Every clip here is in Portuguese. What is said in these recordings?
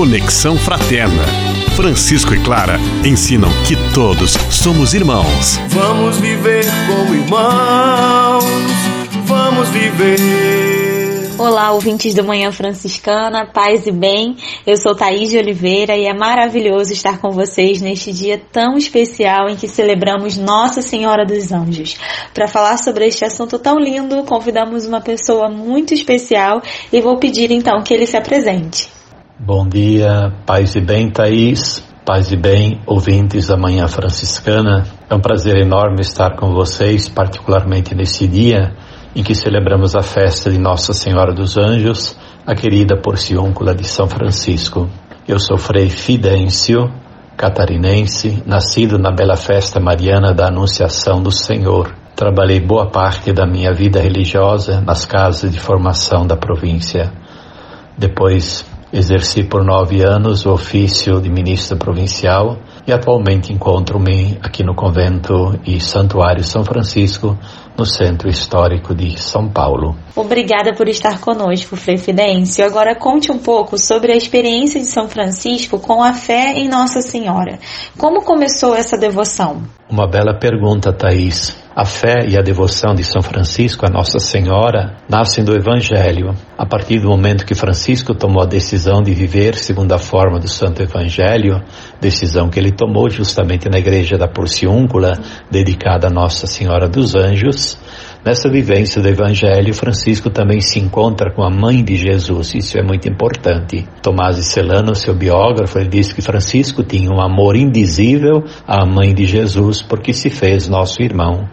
Conexão Fraterna. Francisco e Clara ensinam que todos somos irmãos. Vamos viver como irmãos. Vamos viver. Olá, ouvintes do Manhã Franciscana, paz e bem. Eu sou Thaís de Oliveira e é maravilhoso estar com vocês neste dia tão especial em que celebramos Nossa Senhora dos Anjos. Para falar sobre este assunto tão lindo, convidamos uma pessoa muito especial e vou pedir então que ele se apresente. Bom dia, paz e bem, Thaís. Paz e bem, ouvintes da Manhã Franciscana. É um prazer enorme estar com vocês, particularmente nesse dia em que celebramos a festa de Nossa Senhora dos Anjos, a querida Porciúncula de São Francisco. Eu sou Frei Fidêncio, catarinense, nascido na bela festa mariana da Anunciação do Senhor. Trabalhei boa parte da minha vida religiosa nas casas de formação da província. Depois Exerci por nove anos o ofício de ministro provincial e atualmente encontro-me aqui no convento e santuário São Francisco, no centro histórico de São Paulo. Obrigada por estar conosco, Frei Fidêncio. Agora conte um pouco sobre a experiência de São Francisco com a fé em Nossa Senhora. Como começou essa devoção? Uma bela pergunta, Thaís. A fé e a devoção de São Francisco a Nossa Senhora nascem do Evangelho. A partir do momento que Francisco tomou a decisão de viver segundo a forma do Santo Evangelho, decisão que ele tomou justamente na igreja da Porciúncula, dedicada a Nossa Senhora dos Anjos, Nessa vivência do Evangelho, Francisco também se encontra com a mãe de Jesus, isso é muito importante. Tomás de Celano, seu biógrafo, ele diz que Francisco tinha um amor indizível à mãe de Jesus porque se fez nosso irmão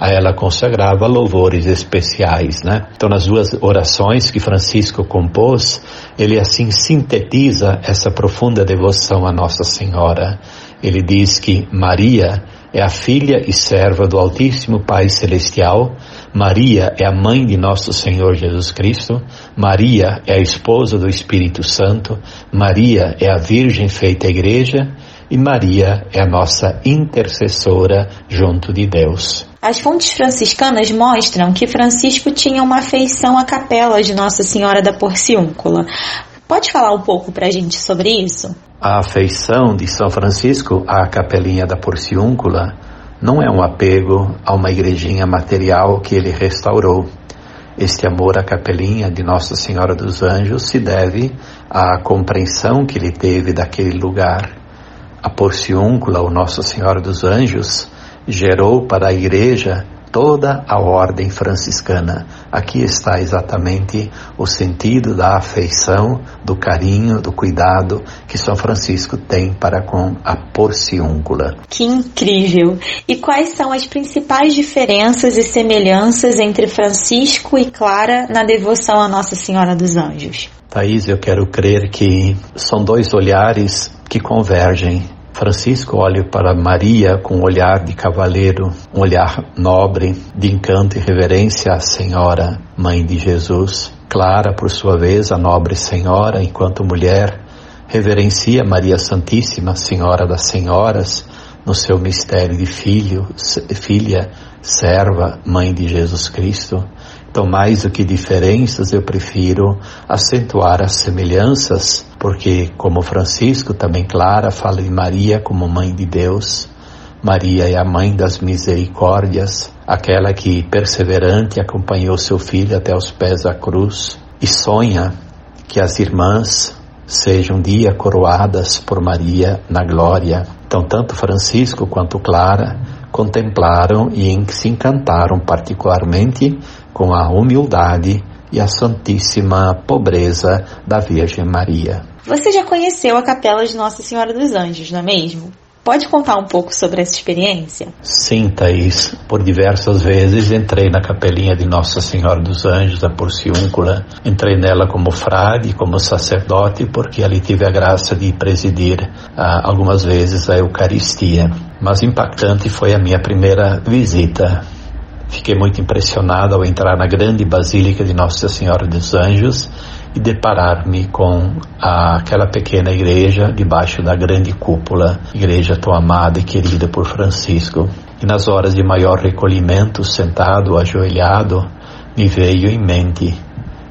a ela consagrava louvores especiais, né? Então, nas duas orações que Francisco compôs, ele assim sintetiza essa profunda devoção a Nossa Senhora. Ele diz que Maria é a filha e serva do Altíssimo Pai Celestial, Maria é a mãe de nosso Senhor Jesus Cristo, Maria é a esposa do Espírito Santo, Maria é a Virgem feita igreja e Maria é a nossa intercessora junto de Deus. As fontes franciscanas mostram que Francisco tinha uma afeição à capela de Nossa Senhora da Porciúncula. Pode falar um pouco para a gente sobre isso? A afeição de São Francisco à capelinha da Porciúncula não é um apego a uma igrejinha material que ele restaurou. Este amor à capelinha de Nossa Senhora dos Anjos se deve à compreensão que ele teve daquele lugar. A Porciúncula, ou Nossa Senhora dos Anjos, gerou para a igreja toda a ordem franciscana. Aqui está exatamente o sentido da afeição, do carinho, do cuidado que São Francisco tem para com a porciúncula. Que incrível! E quais são as principais diferenças e semelhanças entre Francisco e Clara na devoção a Nossa Senhora dos Anjos? Thaís, eu quero crer que são dois olhares que convergem Francisco olha para Maria com um olhar de cavaleiro, um olhar nobre, de encanto e reverência à Senhora, Mãe de Jesus. Clara, por sua vez, a nobre Senhora, enquanto mulher, reverencia Maria Santíssima, Senhora das Senhoras, no seu mistério de filho, filha, serva, Mãe de Jesus Cristo. Então, mais do que diferenças, eu prefiro acentuar as semelhanças, porque, como Francisco, também Clara fala de Maria como Mãe de Deus. Maria é a mãe das misericórdias, aquela que, perseverante, acompanhou seu filho até os pés da cruz e sonha que as irmãs sejam um dia coroadas por Maria na glória. Então, tanto Francisco quanto Clara contemplaram e se encantaram particularmente com a humildade e a santíssima pobreza da Virgem Maria. Você já conheceu a Capela de Nossa Senhora dos Anjos, não é mesmo? Pode contar um pouco sobre essa experiência? Sim, Thaís. Por diversas vezes entrei na capelinha de Nossa Senhora dos Anjos, da Porciúncula. Entrei nela como frade, como sacerdote, porque ali tive a graça de presidir ah, algumas vezes a Eucaristia. Mas impactante foi a minha primeira visita. Fiquei muito impressionado ao entrar na grande Basílica de Nossa Senhora dos Anjos e deparar-me com a, aquela pequena igreja debaixo da grande cúpula, igreja tão amada e querida por Francisco. E nas horas de maior recolhimento, sentado, ajoelhado, me veio em mente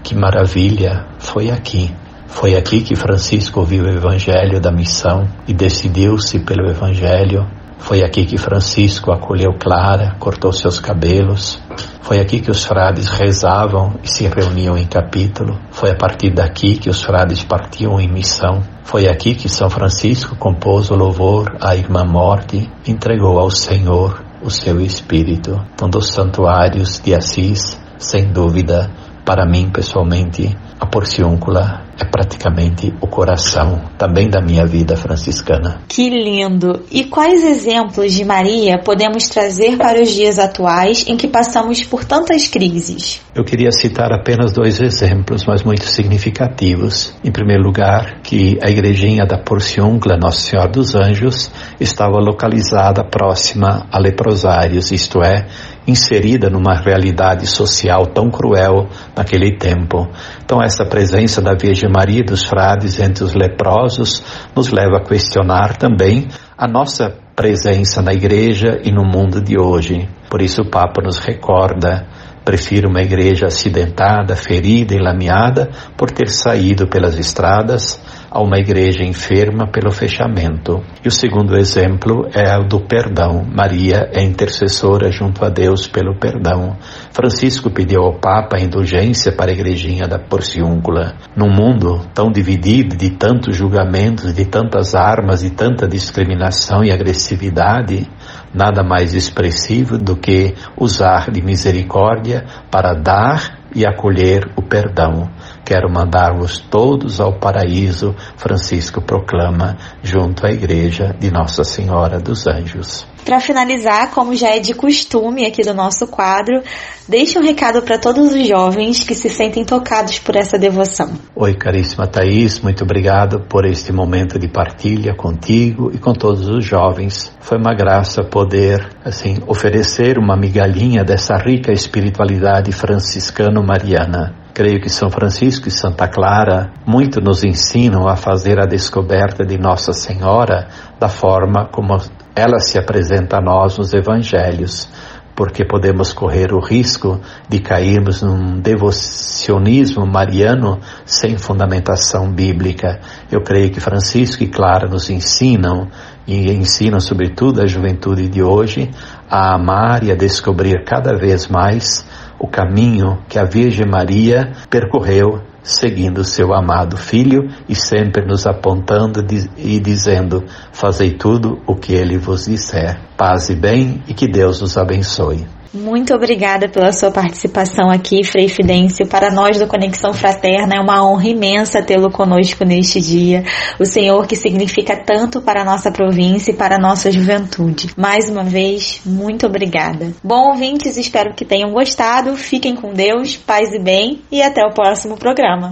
que maravilha foi aqui. Foi aqui que Francisco ouviu o Evangelho da missão e decidiu-se pelo Evangelho. Foi aqui que Francisco acolheu Clara, cortou seus cabelos. Foi aqui que os frades rezavam e se reuniam em capítulo. Foi a partir daqui que os frades partiam em missão. Foi aqui que São Francisco compôs o louvor à Irmã Morte, entregou ao Senhor o seu espírito. Um dos santuários de Assis, sem dúvida, para mim pessoalmente, a porciúncula é praticamente o coração também da minha vida franciscana. Que lindo! E quais exemplos de Maria podemos trazer para os dias atuais em que passamos por tantas crises? Eu queria citar apenas dois exemplos, mas muito significativos. Em primeiro lugar, que a igrejinha da Porciúncula Nossa Senhora dos Anjos estava localizada próxima a leprosários, isto é, inserida numa realidade social tão cruel naquele tempo. Então, essa presença da Virgem Maria e dos frades entre os leprosos nos leva a questionar também a nossa presença na igreja e no mundo de hoje. Por isso, o Papa nos recorda Prefiro uma igreja acidentada, ferida e lameada por ter saído pelas estradas a uma igreja enferma pelo fechamento. E o segundo exemplo é o do perdão. Maria é intercessora junto a Deus pelo perdão. Francisco pediu ao Papa a indulgência para a igrejinha da Porciúncula. Num mundo tão dividido de tantos julgamentos, de tantas armas, de tanta discriminação e agressividade, nada mais expressivo do que usar de misericórdia para dar e acolher o perdão. Quero mandar-vos todos ao paraíso, Francisco proclama, junto à igreja de Nossa Senhora dos Anjos. Para finalizar, como já é de costume aqui do nosso quadro, deixe um recado para todos os jovens que se sentem tocados por essa devoção. Oi, caríssima Thaís, muito obrigado por este momento de partilha contigo e com todos os jovens. Foi uma graça poder, assim, oferecer uma migalhinha dessa rica espiritualidade franciscano-mariana. Creio que São Francisco e Santa Clara muito nos ensinam a fazer a descoberta de Nossa Senhora da forma como ela se apresenta a nós nos evangelhos, porque podemos correr o risco de cairmos num devocionismo mariano sem fundamentação bíblica. Eu creio que Francisco e Clara nos ensinam e ensinam sobretudo a juventude de hoje a amar e a descobrir cada vez mais o caminho que a Virgem Maria percorreu seguindo seu amado Filho e sempre nos apontando e dizendo: Fazei tudo o que ele vos disser. Paz e bem e que Deus nos abençoe. Muito obrigada pela sua participação aqui, Frei Fidêncio. Para nós do Conexão Fraterna é uma honra imensa tê-lo conosco neste dia. O Senhor que significa tanto para a nossa província e para a nossa juventude. Mais uma vez, muito obrigada. Bom, ouvintes, espero que tenham gostado. Fiquem com Deus, paz e bem e até o próximo programa.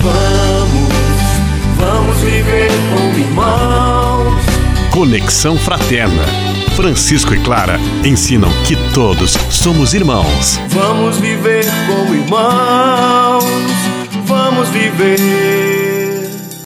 Vamos, vamos viver como irmãos. Conexão Fraterna Francisco e Clara ensinam que todos somos irmãos. Vamos viver como irmãos, vamos viver